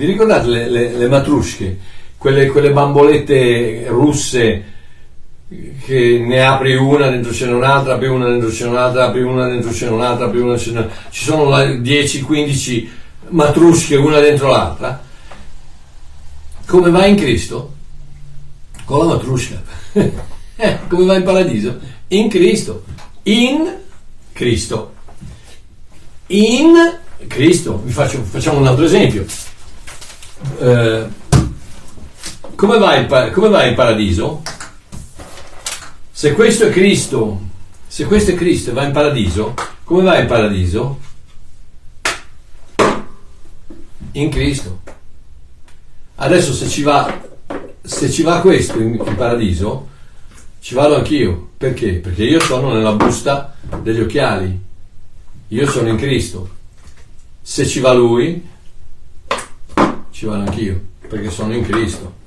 vi ricordate le, le, le matrusche? Quelle, quelle, bambolette russe che ne apri una dentro c'è un'altra apri una dentro c'è un'altra apri una dentro c'è un'altra apri una c'è un'altra. Ci sono 10-15 matrusche una dentro l'altra. Come va in Cristo? con la matrusca. Eh, come va in paradiso? in Cristo. In Cristo in Cristo. Vi faccio, facciamo un altro esempio. Eh, come, va il, come va il paradiso? Se questo è Cristo, se questo è Cristo e va in paradiso, come va in paradiso? In Cristo. Adesso se ci va, se ci va questo in, in paradiso, ci vado anch'io. Perché? Perché io sono nella busta degli occhiali io sono in Cristo. Se ci va Lui, ci vado anch'io, perché sono in Cristo.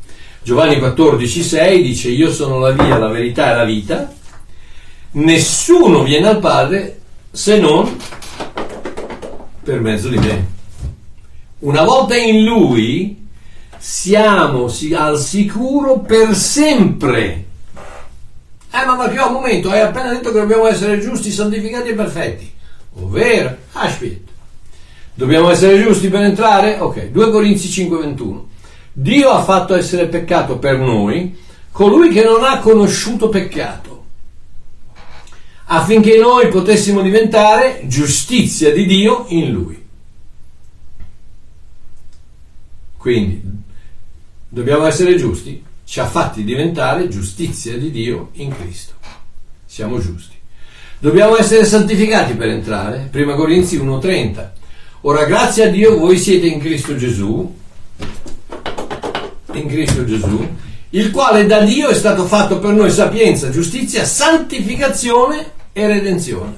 Giovanni 14,6 dice: Io sono la via, la verità e la vita. Nessuno viene al Padre se non per mezzo di me. Una volta in Lui siamo al sicuro per sempre. Eh, ma perché un momento, hai appena detto che dobbiamo essere giusti, santificati e perfetti ovvero Ashbit. Dobbiamo essere giusti per entrare? Ok, 2 Corinzi 5:21. Dio ha fatto essere peccato per noi colui che non ha conosciuto peccato, affinché noi potessimo diventare giustizia di Dio in lui. Quindi dobbiamo essere giusti, ci ha fatti diventare giustizia di Dio in Cristo. Siamo giusti. Dobbiamo essere santificati per entrare. 1 Corinzi 1:30. Ora grazie a Dio voi siete in Cristo Gesù, in Cristo Gesù, il quale da Dio è stato fatto per noi sapienza, giustizia, santificazione e redenzione.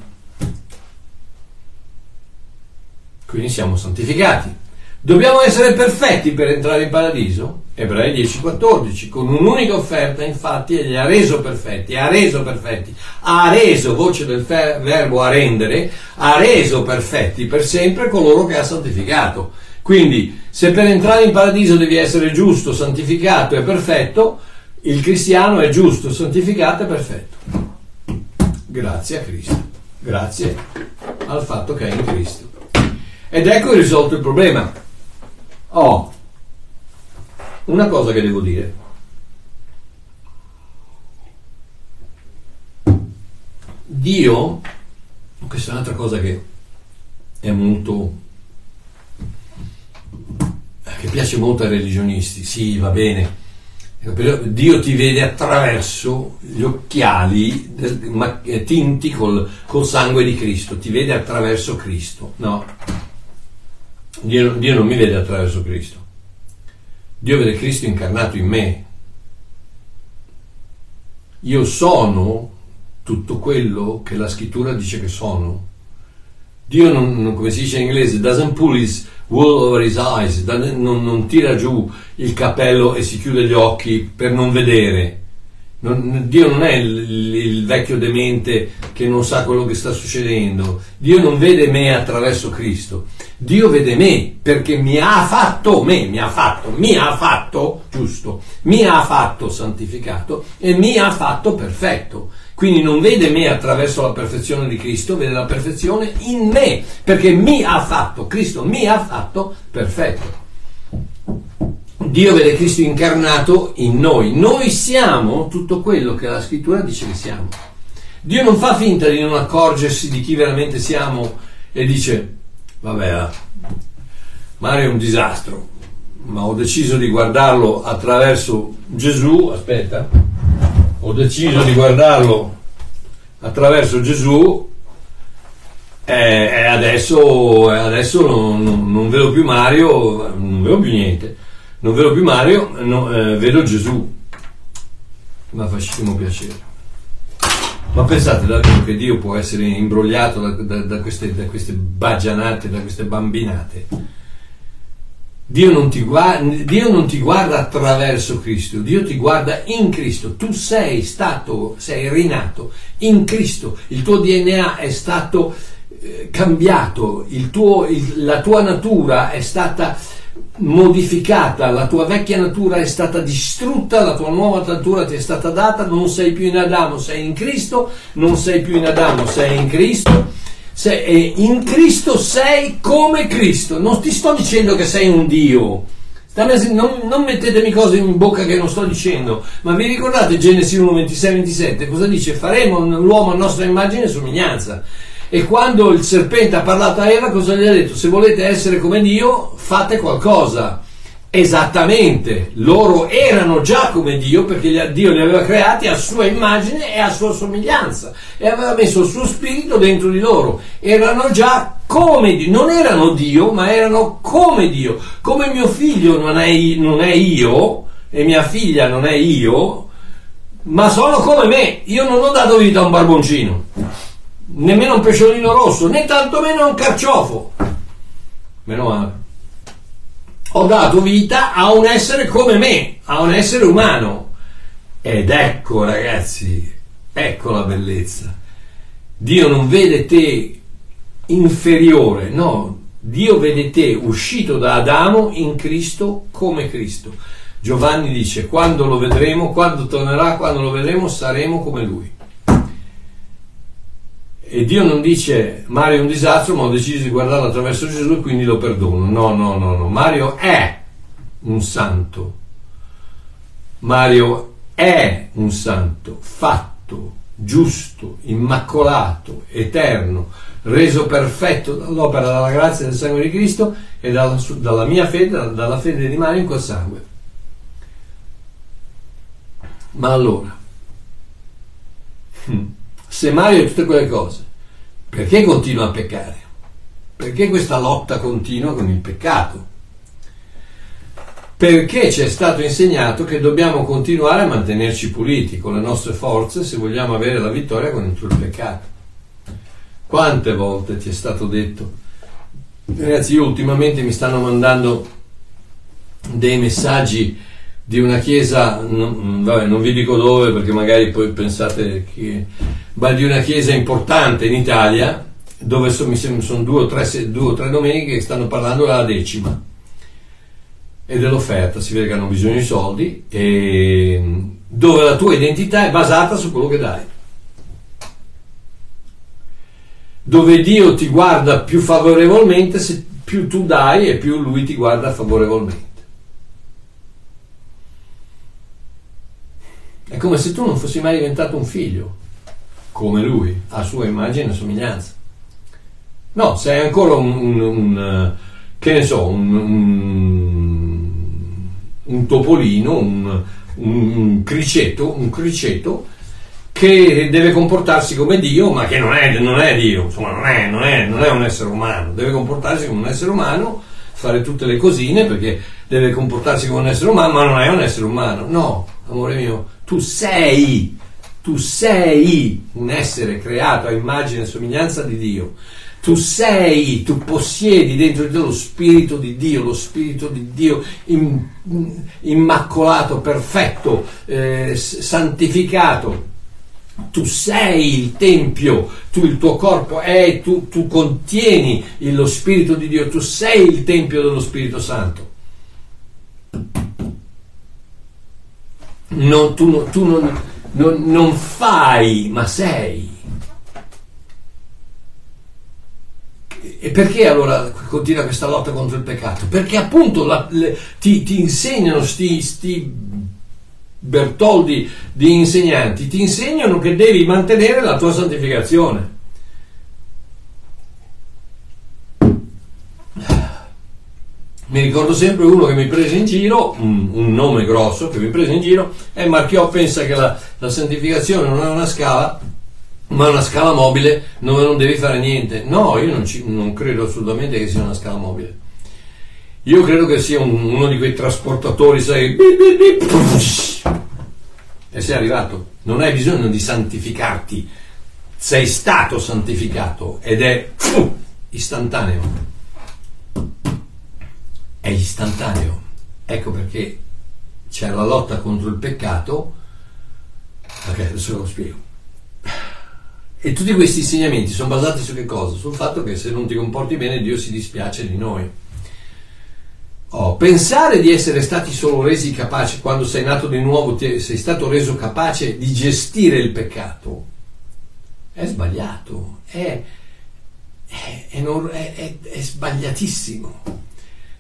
Quindi siamo santificati. Dobbiamo essere perfetti per entrare in paradiso? Ebrei 10:14, con un'unica offerta infatti egli ha reso perfetti, ha reso perfetti, ha reso, voce del fer- verbo a rendere, ha reso perfetti per sempre coloro che ha santificato. Quindi se per entrare in paradiso devi essere giusto, santificato e perfetto, il cristiano è giusto, santificato e perfetto. Grazie a Cristo, grazie al fatto che è in Cristo. Ed ecco risolto il problema. Oh, una cosa che devo dire. Dio, questa è un'altra cosa che è molto che piace molto ai religionisti, sì, va bene. Dio ti vede attraverso gli occhiali eh, tinti col, col, sangue di Cristo, ti vede attraverso Cristo. No, Dio, Dio non mi vede attraverso Cristo. Dio vede Cristo incarnato in me. Io sono tutto quello che la scrittura dice che sono. Dio non, come si dice in inglese, doesn't pull his wool over his eyes, non, non tira giù il capello e si chiude gli occhi per non vedere. Non, Dio non è il, il, vecchio demente che non sa quello che sta succedendo. Dio non vede me attraverso Cristo. Dio vede me perché mi ha fatto me, mi ha fatto, mi ha fatto giusto, mi ha fatto santificato e mi ha fatto perfetto. Quindi non vede me attraverso la perfezione di Cristo, vede la perfezione in me, perché mi ha fatto, Cristo mi ha fatto perfetto. Dio vede Cristo incarnato in noi. Noi siamo tutto quello che la scrittura dice che siamo. Dio non fa finta di non accorgersi di chi veramente siamo e dice, vabbè, eh, Mario è un disastro, ma ho deciso di guardarlo attraverso Gesù, aspetta, ho deciso di guardarlo attraverso Gesù e adesso, adesso non, non, non, vedo più Mario, non vedo più niente, non vedo più Mario, no, eh, vedo Gesù. Ma facessimo piacere. Ma pensate davvero che Dio può essere imbrogliato da, da, da, queste, da queste baggianate, da queste bambinate? Dio non, guarda, Dio non, ti guarda, attraverso Cristo, Dio ti guarda in Cristo. Tu sei stato, sei rinato in Cristo, il tuo DNA è stato eh, cambiato, tuo, il, la tua natura è stata modificata, la tua vecchia natura è stata distrutta, la tua nuova natura ti è stata data, non sei più in Adamo, sei in Cristo, non sei più in Adamo, sei in Cristo sei, in Cristo sei come Cristo. Non ti sto dicendo che sei un Dio. Non, non, mettetemi cose in bocca che non sto dicendo, ma vi ricordate Genesi 1, 26, 27? Cosa dice? Faremo l'uomo a nostra immagine e somiglianza. E quando il serpente ha parlato a Eva, cosa gli ha detto? Se volete essere come Dio, fate qualcosa. Esattamente, loro erano già come Dio perché Dio li aveva creati a sua immagine e a sua somiglianza e aveva messo il suo spirito dentro di loro. Erano già come Dio, non erano Dio, ma erano come Dio. Come mio figlio non è, non è io e mia figlia non è io, ma sono come me. Io non ho dato vita a un barboncino, nemmeno un pesciolino rosso, né tantomeno un carciofo. Meno male ho dato vita a un essere come me, a un essere umano. Ed ecco ragazzi, ecco la bellezza. Dio non vede te inferiore, no, Dio vede te uscito da Adamo in Cristo come Cristo. Giovanni dice, quando lo vedremo, quando tornerà, quando lo vedremo, saremo come lui. E Dio non dice Mario è un disastro, ma ho deciso di guardarlo attraverso Gesù e quindi lo perdono. No, no, no, no. Mario è un santo. Mario è un santo, fatto, giusto, immacolato, eterno, reso perfetto dall'opera della grazia del sangue di Cristo e dalla, dalla mia fede, dalla fede di Mario in quel sangue. Ma allora, hmm, se Mario tutte quelle cose, perché continua a peccare? Perché questa lotta continua con il peccato? Perché ci è stato insegnato che dobbiamo continuare a mantenerci puliti con le nostre forze se vogliamo avere la vittoria contro il peccato. Quante volte ti è stato detto? Ragazzi, io ultimamente mi stanno mandando dei messaggi di una chiesa, non, vabbè, non vi dico dove perché magari poi pensate che, ma di una chiesa importante in Italia dove sembra, sono due, o tre, due o tre domeniche che stanno parlando della decima e dell'offerta, si vede che hanno bisogno di soldi e dove la tua identità è basata su quello che dai. Dove Dio ti guarda più favorevolmente, se più tu dai e più Lui ti guarda favorevolmente. È come se tu non fossi mai diventato un figlio, come lui, a sua immagine e somiglianza. No, sei ancora un, un, un che ne so, un, un un topolino, un, un criceto, un criceto che deve comportarsi come Dio, ma che non è, non è Dio, insomma non è, non, è, non è un essere umano, deve comportarsi come un essere umano, fare tutte le cosine perché deve comportarsi come un essere umano, ma non è un essere umano. No, amore mio, tu sei, tu sei un essere creato a immagine e somiglianza di Dio. Tu sei, tu possiedi dentro di te lo Spirito di Dio, lo Spirito di Dio immacolato, perfetto, eh, santificato. Tu sei il Tempio, tu il tuo corpo è, tu, tu contieni lo Spirito di Dio, tu sei il Tempio dello Spirito Santo. Non, tu, tu non, non, non fai, ma sei. E perché allora continua questa lotta contro il peccato? Perché appunto la, le, ti, ti, insegnano sti, sti Bertoldi di insegnanti, ti insegnano che devi mantenere la tua santificazione. Mi ricordo sempre uno che mi prese in giro, un, un nome grosso che mi prese in giro, e Marchiò pensa che la, la santificazione non è una scala, ma è una scala mobile dove non devi fare niente. No, io non, ci, non credo assolutamente che sia una scala mobile. Io credo che sia un, uno di quei trasportatori, sai, e sei arrivato. Non hai bisogno di santificarti, sei stato santificato ed è istantaneo. È istantaneo. Ecco perché c'è la lotta contro il peccato. Ok, adesso lo spiego. E tutti questi insegnamenti sono basati su che cosa? Sul fatto che se non ti comporti bene Dio si dispiace di noi. Oh, pensare di essere stati solo resi capaci quando sei nato di nuovo, ti, sei stato reso capace di gestire il peccato, è sbagliato, è, è, è, è sbagliatissimo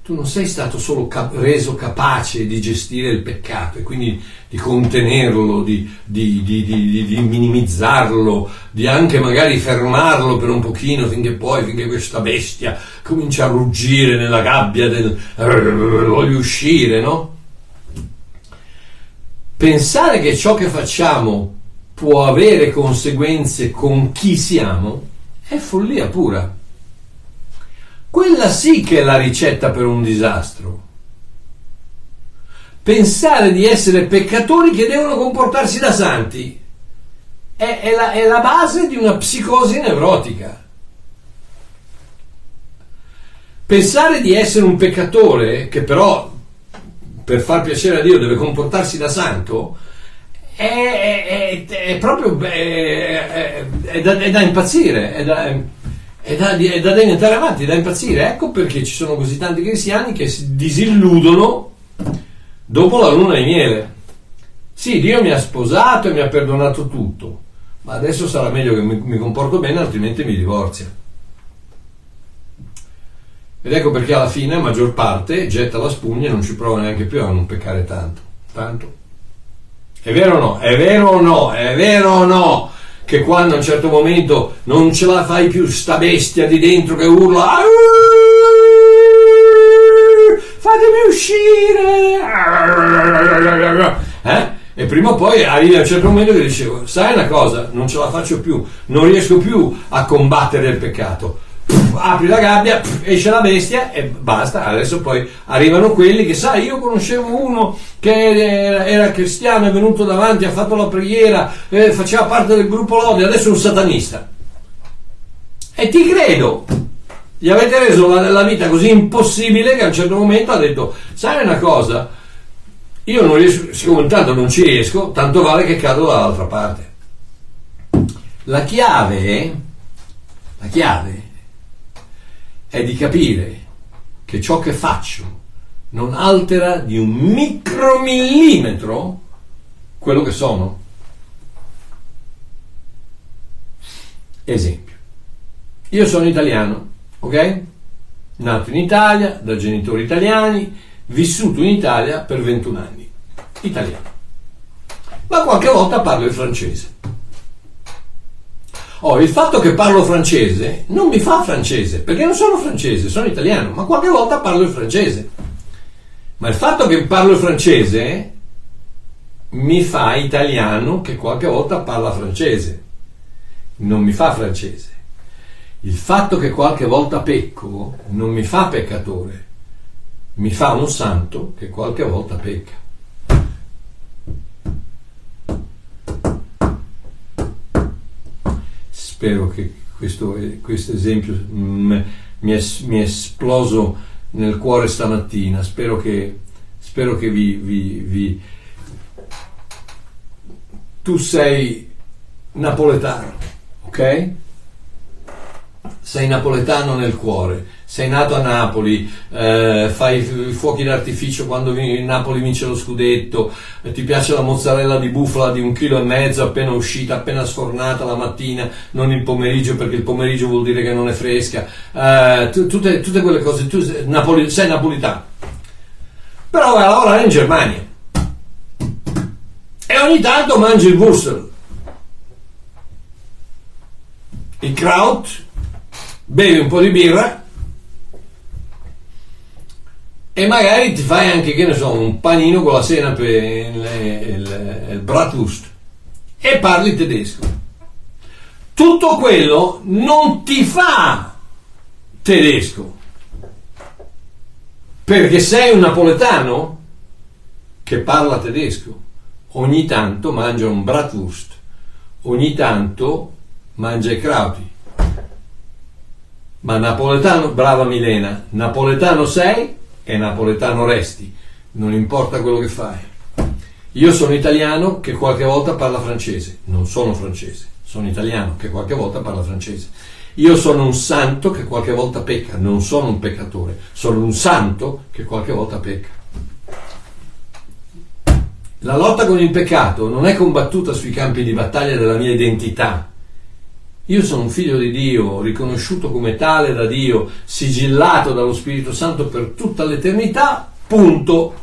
tu non sei stato solo cap- reso capace di gestire il peccato e quindi di contenerlo, di, di, di, di, minimizzarlo, di anche magari fermarlo per un pochino finché poi, finché questa bestia comincia a ruggire nella gabbia del voglio uscire, no? Pensare che ciò che facciamo può avere conseguenze con chi siamo è follia pura. Quella sì che è la ricetta per un disastro. Pensare di essere peccatori che devono comportarsi da santi è, è, la, è la base di una psicosi nevrotica. Pensare di essere un peccatore che però per far piacere a Dio deve comportarsi da santo è, è, è proprio è, da, da, impazzire, è da, è da, è da andare avanti, è da impazzire. Ecco perché ci sono così tanti cristiani che si disilludono dopo la luna di miele. Sì, Dio mi ha sposato e mi ha perdonato tutto, ma adesso sarà meglio che mi, mi comporto bene, altrimenti mi divorzia. Ed ecco perché alla fine la maggior parte getta la spugna e non ci prova neanche più a non peccare tanto. Tanto. È vero o no? È vero o no? È vero o no? Che quando a un certo momento non ce la fai più sta bestia di dentro che urla fatemi uscire eh? e prima o poi arrivi a un certo momento che dicevo sai una cosa non ce la faccio più non riesco più a combattere il peccato apri la gabbia, esce la bestia e basta. Adesso poi arrivano quelli che, sai, io conoscevo uno che era, cristiano, è venuto davanti, ha fatto la preghiera, eh, faceva parte del gruppo Lodi, adesso è un satanista. E ti credo, gli avete reso la, la vita così impossibile che a un certo momento ha detto, sai una cosa, io non riesco, siccome intanto non ci riesco, tanto vale che cado dall'altra parte. La chiave, la chiave è di capire che ciò che faccio non altera di un micromillimetro quello che sono. Esempio. Io sono italiano, ok? Nato in Italia, da genitori italiani, vissuto in Italia per 21 anni. Italiano. Ma qualche volta parlo il francese. Oh, il fatto che parlo francese non mi fa francese, perché non sono francese, sono italiano, ma qualche volta parlo il francese. Ma il fatto che parlo il francese mi fa italiano che qualche volta parla francese, non mi fa francese. Il fatto che qualche volta pecco non mi fa peccatore, mi fa un santo che qualche volta pecca. Spero che questo, questo esempio mi è, mi è, esploso nel cuore stamattina, spero che, spero che vi, vi, vi tu sei napoletano, ok? Sei napoletano nel cuore, sei nato a Napoli, eh, fai i fuochi d'artificio quando Napoli vince lo scudetto, eh, ti piace la mozzarella di bufala di un chilo e mezzo appena uscita, appena sfornata la mattina, non il pomeriggio perché il pomeriggio vuol dire che non è fresca, eh, tu, tutte, quelle cose, tu sei, Napoli, sei napolitano. Però vai a lavorare in Germania. E ogni tanto mangi il Wurstel, il kraut, bevi un po' di birra e magari ti fai anche, che ne so, un panino con la senape e il, il, il bratwurst. E parli tedesco. Tutto quello non ti fa tedesco. Perché sei un napoletano che parla tedesco. Ogni tanto mangia un bratwurst, ogni tanto mangia i krauti. Ma napoletano, brava Milena, napoletano sei e napoletano resti, non importa quello che fai. Io sono italiano che qualche volta parla francese, non sono francese, sono italiano che qualche volta parla francese. Io sono un santo che qualche volta pecca, non sono un peccatore, sono un santo che qualche volta pecca. La lotta con il peccato non è combattuta sui campi di battaglia della mia identità. Io sono un figlio di Dio, riconosciuto come tale da Dio, sigillato dallo Spirito Santo per tutta l'eternità, punto.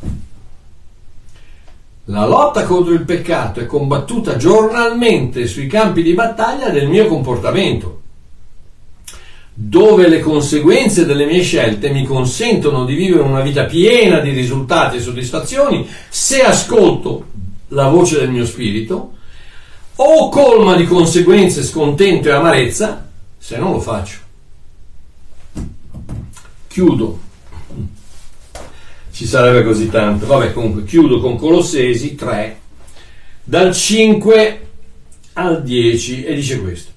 La lotta contro il peccato è combattuta giornalmente sui campi di battaglia del mio comportamento dove le conseguenze delle mie scelte mi consentono di vivere una vita piena di risultati e soddisfazioni se ascolto la voce del mio spirito, o colma di conseguenze, scontento e amarezza se non lo faccio. Chiudo. Ci sarebbe così tanto. Vabbè, comunque chiudo con Colossesi 3, dal 5 al 10 e dice questo.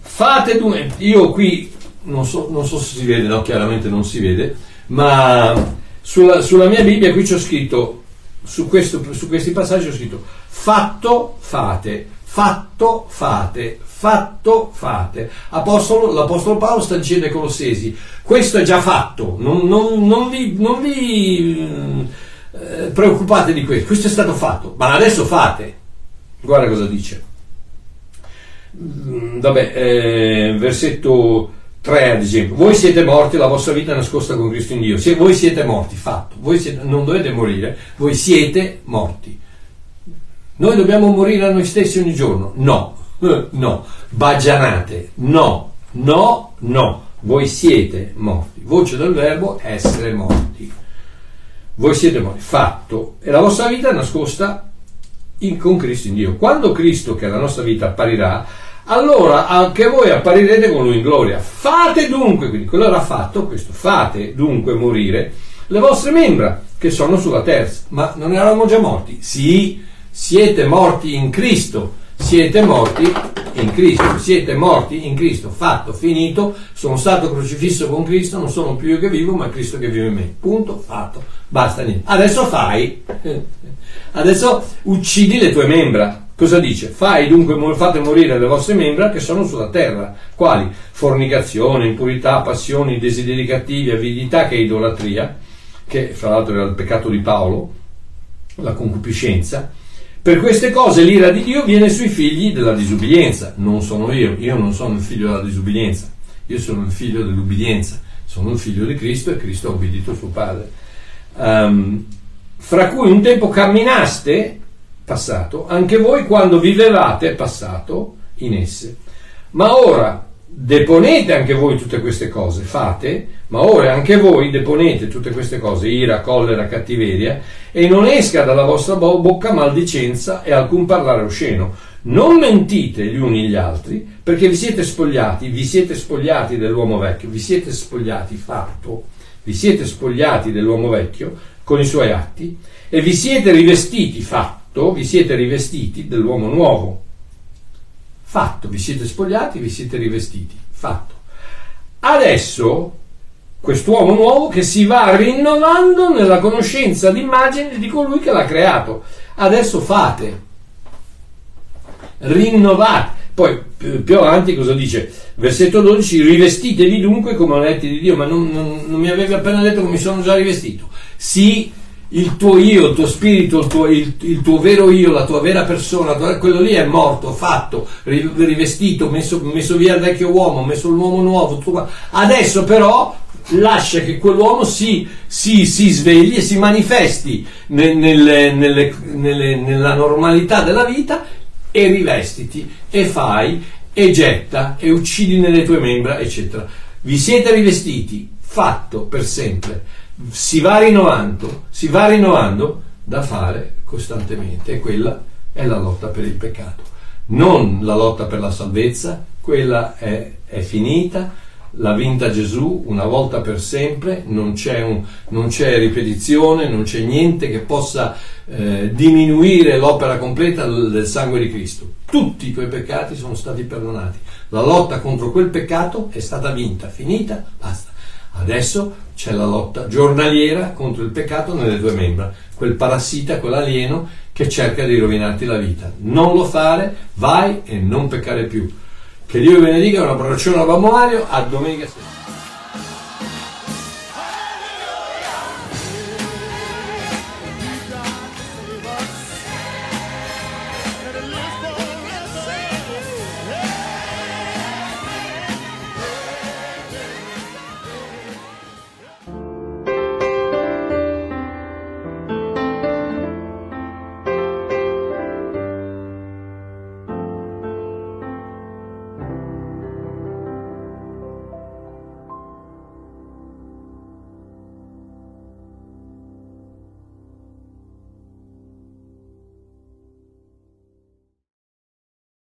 Fate due, io qui non so, non so, se si vede, no, chiaramente non si vede, ma sulla, sulla mia Bibbia qui c'ho scritto, su, questo, su questi passaggi ho scritto fatto fate, fatto fate, fatto fate. Apostolo, l'Apostolo Paolo sta dicendo ai Colossesi, questo è già fatto, non, non, non vi, non vi eh, preoccupate di questo, questo è stato fatto, ma adesso fate. Guarda cosa dice. Mm, vabbè, eh, versetto 3 ad esempio, voi siete morti, la vostra vita è nascosta con Cristo in Dio, Se voi siete morti, fatto, voi siete, non dovete morire, voi siete morti. Noi dobbiamo morire a noi stessi ogni giorno? No, no, bagianate, no, no, no, voi siete morti. Voce del verbo essere morti. Voi siete morti, fatto, e la vostra vita è nascosta in, con Cristo in Dio. Quando Cristo, che è la nostra vita, apparirà, allora anche voi apparirete con lui in gloria. Fate dunque, quindi quello era fatto, questo, fate dunque morire le vostre membra che sono sulla terza. Ma non eravamo già morti? Sì, siete morti in Cristo, siete morti in Cristo, siete morti in Cristo, fatto, finito, sono stato crocifisso con Cristo, non sono più io che vivo, ma Cristo che vive in me. Punto, fatto, basta niente. Adesso fai, adesso uccidi le tue membra Cosa dice? Fai dunque, fate morire le vostre membra che sono sulla terra. Quali? Fornicazione, impurità, passioni, desideri cattivi, avidità che è idolatria, che fra l'altro era il peccato di Paolo, la concupiscenza. Per queste cose l'ira di Dio viene sui figli della disubbidienza. Non sono io, io non sono il figlio della disubbidienza, io sono il figlio dell'ubbidienza, sono il figlio di Cristo e Cristo ha obbedito suo padre. Um, fra cui un tempo camminaste passato, anche voi quando vivevate passato in esse. Ma ora deponete anche voi tutte queste cose, fate, ma ora anche voi deponete tutte queste cose, ira, collera, cattiveria, e non esca dalla vostra bocca maldicenza e alcun parlare osceno. Non mentite gli uni gli altri, perché vi siete spogliati, vi siete spogliati dell'uomo vecchio, vi siete spogliati, fatto, vi siete spogliati dell'uomo vecchio con i suoi atti, e vi siete rivestiti, fatto, vi siete rivestiti dell'uomo nuovo Fatto, vi siete spogliati, vi siete rivestiti. Fatto. Adesso quest'uomo nuovo che si va rinnovando nella conoscenza d'immagine di colui che l'ha creato. Adesso fate. Rinnovate. Poi più avanti cosa dice? Versetto 12, rivestitevi dunque come eletti di Dio, ma non, non, non mi avevi appena detto che mi sono già rivestito. Sì, il tuo io, il tuo spirito, il tuo, il, il tuo vero io, la tua vera persona, quello lì è morto, fatto, rivestito, messo, messo via il vecchio uomo, messo l'uomo nuovo. Tu, adesso però lascia che quell'uomo si, si, si svegli e si manifesti nel, nelle, nelle, nelle, nella normalità della vita e rivestiti e fai e getta e uccidi nelle tue membra, eccetera. Vi siete rivestiti, fatto per sempre si va rinnovando, si va rinnovando da fare costantemente e quella è la lotta per il peccato. Non la lotta per la salvezza, quella è, è finita, l'ha vinta Gesù una volta per sempre, non c'è, un, non c'è ripetizione, non c'è niente che possa eh, diminuire l'opera completa del sangue di Cristo. Tutti quei peccati sono stati perdonati. La lotta contro quel peccato è stata vinta, finita, basta. Adesso c'è la lotta giornaliera contro il peccato nelle tue membra, quel parassita, quell'alieno che cerca di rovinarti la vita. Non lo fare, vai e non peccare più. Che Dio vi benedica, un abbraccione a Mario, a domenica sera.